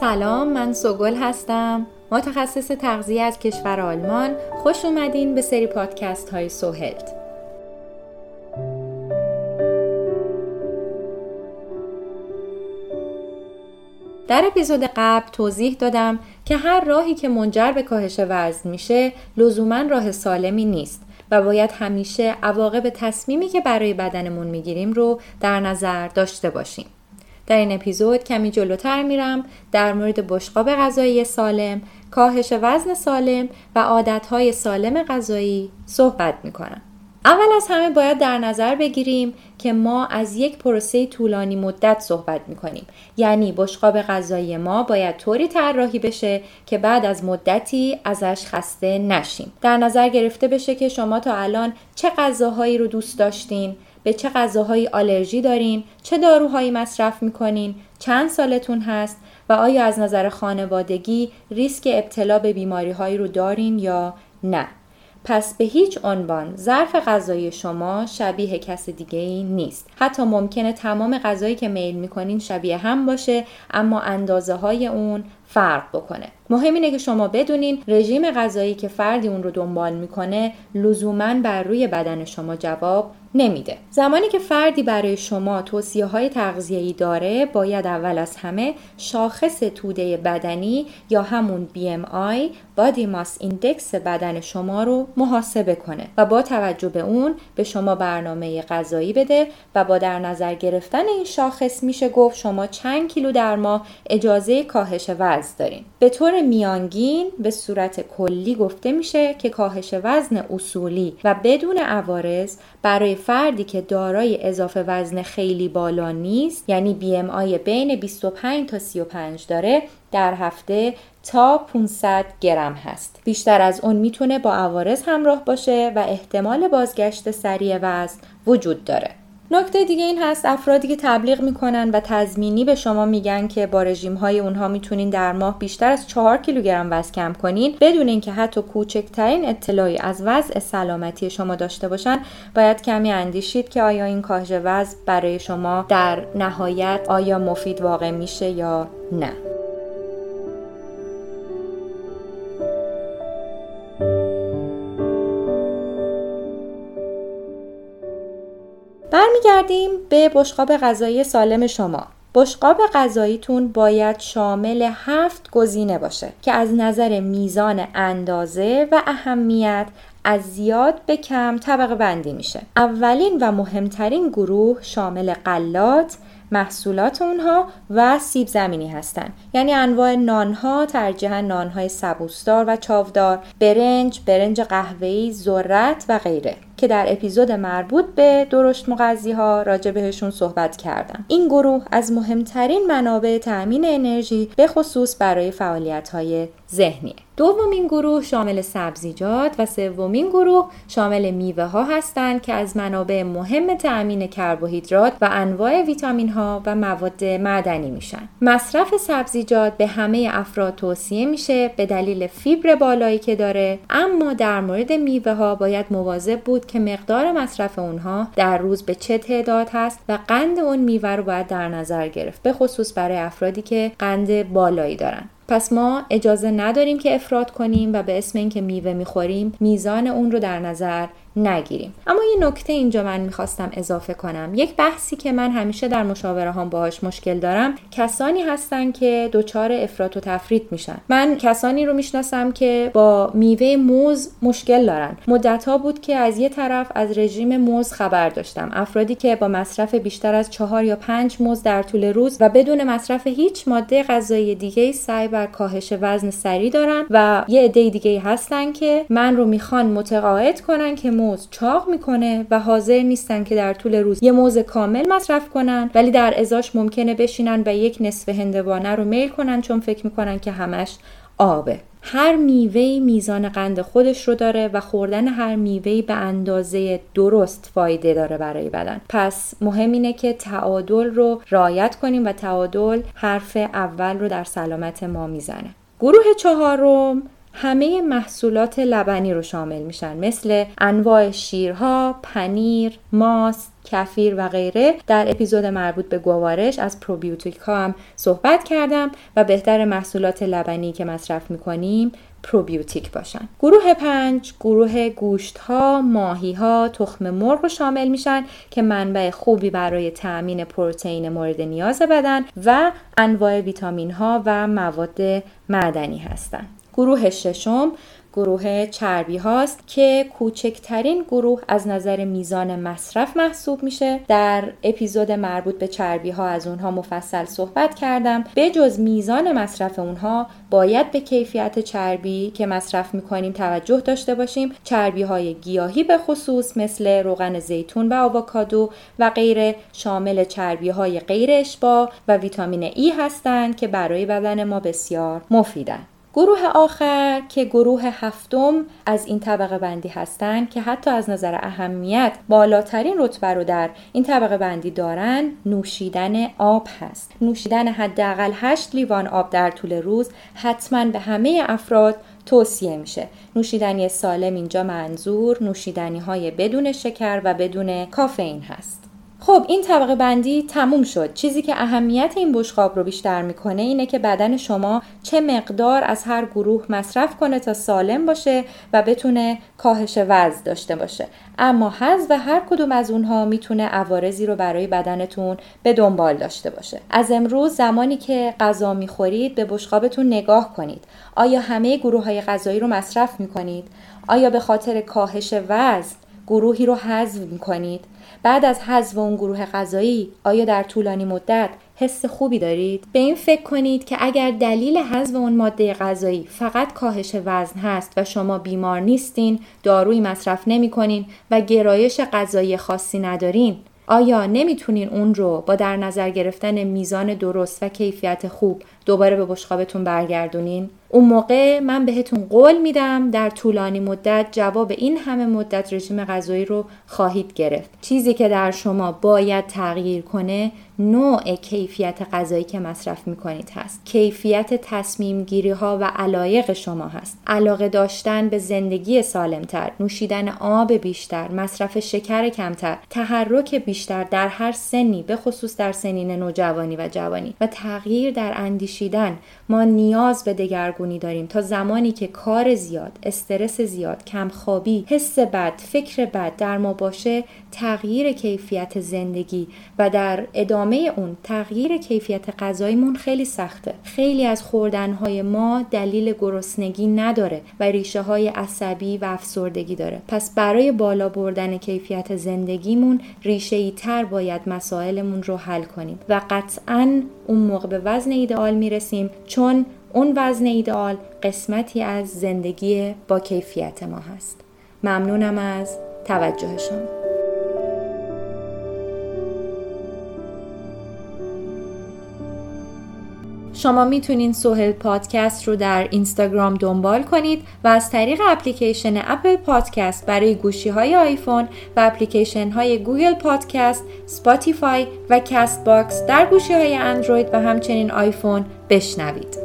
سلام من سوگل هستم. متخصص تغذیه از کشور آلمان. خوش اومدین به سری پادکست های سوهلت. در اپیزود قبل توضیح دادم که هر راهی که منجر به کاهش وزن میشه لزوما راه سالمی نیست. و باید همیشه عواقب تصمیمی که برای بدنمون می‌گیریم رو در نظر داشته باشیم. در این اپیزود کمی جلوتر میرم در مورد بشقاب غذایی سالم، کاهش وزن سالم و عادتهای سالم غذایی صحبت می‌کنم. اول از همه باید در نظر بگیریم که ما از یک پروسه طولانی مدت صحبت می کنیم یعنی بشقاب غذایی ما باید طوری طراحی بشه که بعد از مدتی ازش خسته نشیم. در نظر گرفته بشه که شما تا الان چه غذاهایی رو دوست داشتین به چه غذاهایی آلرژی دارین چه داروهایی مصرف می‌کنین چند سالتون هست و آیا از نظر خانوادگی ریسک ابتلا به بیماری هایی رو دارین یا نه. پس به هیچ عنوان ظرف غذایی شما شبیه کس دیگه ای نیست. حتی ممکنه تمام غذایی که میل می‌کنین شبیه هم باشه اما اندازه های اون فرق بکنه. مهم اینه که شما بدونین رژیم غذایی که فردی اون رو دنبال می‌کنه لزوما بر روی بدن شما جواب نمیده. زمانی که فردی برای شما توصیه های تغذیه‌ای داره باید اول از همه شاخص توده بدنی یا همون BMI Body Mass Index بدن شما رو محاسبه کنه و با توجه به اون به شما برنامه غذایی بده و با در نظر گرفتن این شاخص میشه گفت شما چند کیلو در ماه اجازه کاهش وزن دارین. به طور میانگین به صورت کلی گفته میشه که کاهش وزن اصولی و بدون عوارض برای فردی که دارای اضافه وزن خیلی بالا نیست یعنی بی ام آی بین 25 تا 35 داره در هفته تا 500 گرم هست. بیشتر از اون می‌تونه با عوارض همراه باشه و احتمال بازگشت سریع وزن وجود داره. نکته دیگه این هست افرادی که تبلیغ می‌کنن و تضمینی به شما میگن که با رژیم های اونها می‌تونین در ماه بیشتر از 4 کیلوگرم وزن کم کنین بدون اینکه حتی کوچکترین اطلاعی از وضع سلامتی شما داشته باشن باید کمی اندیشید که آیا این کاهش وزن برای شما در نهایت آیا مفید واقع میشه یا نه. برمیگردیم به بشقاب غذایی سالم شما. بشقاب غذاییتون باید شامل هفت گزینه باشه که از نظر میزان اندازه و اهمیت از زیاد به کم طبقه بندی میشه. اولین و مهمترین گروه شامل قلات محصولات اونها و سیب زمینی هستند یعنی انواع نانها ترجیحاً نانهای سبوسدار و چاودار برنج برنج قهوه‌ای ذرت و غیره. که در اپیزود مربوط به درشت مغذی ها راجع بهشون صحبت کردم. این گروه از مهمترین منابع تأمین انرژی به خصوص برای فعالیت های ذهنیه دومین گروه شامل سبزیجات و سومین گروه شامل میوه ها هستند که از منابع مهم تأمین کربوهیدرات و انواع ویتامین ها و مواد معدنی میشن. مصرف سبزیجات به همه افراد توصیه میشه به دلیل فیبر بالایی که داره اما در مورد میوه ها باید مواظب بود که مقدار مصرف اونها در روز به چه تعداد هست و قند اون میوه رو باید در نظر گرفت به خصوص برای افرادی که قند بالایی دارن. پس ما اجازه نداریم که افراد کنیم و به اسم اینکه میوه می‌خوریم میزان اون رو در نظر نگیریم. اما یه نکته اینجا من می‌خواستم اضافه کنم. یک بحثی که من همیشه در مشاوره هم باهاش مشکل دارم کسانی هستن که دچار افراط و تفرید میشن. من کسانی رو می‌شناسم که با میوه موز مشکل دارن. مدت ها بود که از یه طرف از رژیم موز خبر داشتم. افرادی که با مصرف بیشتر از چهار یا پنج موز در طول روز و بدون مصرف هیچ ماده غذایی دیگه سعی بر کاهش وزن سریع دارن و یه عده دیگه هستن که من رو می‌خوان متقاعد کنن که موز چاق می‌کنه و حاضر نیستن که در طول روز یه موز کامل مصرف کنن ولی در ازاش ممکنه بشینن و یک نصف هندوانه رو میل کنن چون فکر می‌کنن که همش آبه. هر میوه میزان قند خودش رو داره و خوردن هر میوه به اندازه درست فایده داره برای بدن. پس مهم اینه که تعادل رو رعایت کنیم و تعادل حرف اول رو در سلامت ما می‌زنه. گروه چهارم همه محصولات لبنی رو شامل میشن. مثل انواع شیرها، پنیر، ماست، کفیر و غیره. در اپیزود مربوط به گوارش از پروبیوتیک ها هم صحبت کردم و بهتر محصولات لبنی که مصرف می‌کنیم پروبیوتیک باشن. گروه پنج گروه گوشت ها ماهی ها تخم مرغ رو شامل میشن که منبع خوبی برای تأمین پروتئین مورد نیاز بدن و انواع ویتامین ها و مواد معدنی هستند گروه ششم گروه چربی هاست که کوچکترین گروه از نظر میزان مصرف محسوب میشه. در اپیزود مربوط به چربی ها از اونها مفصل صحبت کردم. به جز میزان مصرف اونها باید به کیفیت چربی که مصرف می‌کنیم توجه داشته باشیم. چربی های گیاهی به خصوص مثل روغن زیتون و آووکادو و غیره شامل چربی های غیر اشباع و ویتامین ای هستند که برای بدن ما بسیار مفیدند. گروه آخر که گروه هفتم از این طبقه بندی هستند که حتی از نظر اهمیت بالاترین رتبه رو در این طبقه بندی دارن نوشیدن آب هست. نوشیدن حداقل 8 لیوان آب در طول روز حتما به همه افراد توصیه میشه. نوشیدنی سالم اینجا منظور نوشیدنی های بدون شکر و بدون کافئین هست. خب این طبقه بندی تموم شد. چیزی که اهمیت این بشقاب رو بیشتر می‌کنه اینه که بدن شما چه مقدار از هر گروه مصرف کنه تا سالم باشه و بتونه کاهش وزن داشته باشه. اما حذف و هر کدوم از اونها می‌تونه عوارضی رو برای بدنتون به دنبال داشته باشه. از امروز زمانی که غذا می‌خورید به بشقابتون نگاه کنید. آیا همه گروه های غذایی رو مصرف می‌کنید؟ آیا به خاطر کاهش وزن گروهی رو حذف می‌کنید. بعد از حذف اون گروه غذایی آیا در طولانی مدت حس خوبی دارید؟ به این فکر کنید که اگر دلیل حذف اون ماده غذایی فقط کاهش وزن هست و شما بیمار نیستین دارویی مصرف نمی کنین و گرایش غذایی خاصی ندارین آیا نمی‌تونین اون رو با در نظر گرفتن میزان درست و کیفیت خوب دوباره به بشقابتون برگردونین. اون موقع من بهتون قول میدم در طولانی مدت جواب این همه مدت رژیم غذایی رو خواهید گرفت. چیزی که در شما باید تغییر کنه نوع کیفیت غذایی که مصرف می‌کنید هست. کیفیت تصمیم گیری ها و علایق شما هست. علاقه داشتن به زندگی سالمتر نوشیدن آب بیشتر مصرف شکر کمتر تحرک بیشتر در هر سنی به خصوص در سنین نوجوانی و جوانی و تغییر در اندیشیدن ما نیاز به دگرگونی داریم تا زمانی که کار زیاد استرس زیاد کمخوابی حس بد فکر بد در ما باشه تغییر کیفیت زندگی و در ادامه اون تغییر کیفیت غذاییمون خیلی سخته. خیلی از خوردنهای ما دلیل گرسنگی نداره و ریشه های عصبی و افسردگی داره. پس برای بالا بردن کیفیت زندگیمون ریشه ای تر باید مسائلمون رو حل کنیم و قطعا اون موقع به وزن ایدئال می‌رسیم چون اون وزن ایدئال قسمتی از زندگی با کیفیت ما هست. ممنونم از توجهشون. شما می‌تونین سوهل پادکست رو در اینستاگرام دنبال کنید و از طریق اپلیکیشن Apple Podcast برای گوشی های آیفون و اپلیکیشن های Google Podcast، Spotify و Castbox در گوشی های اندروید و همچنین آیفون بشنوید.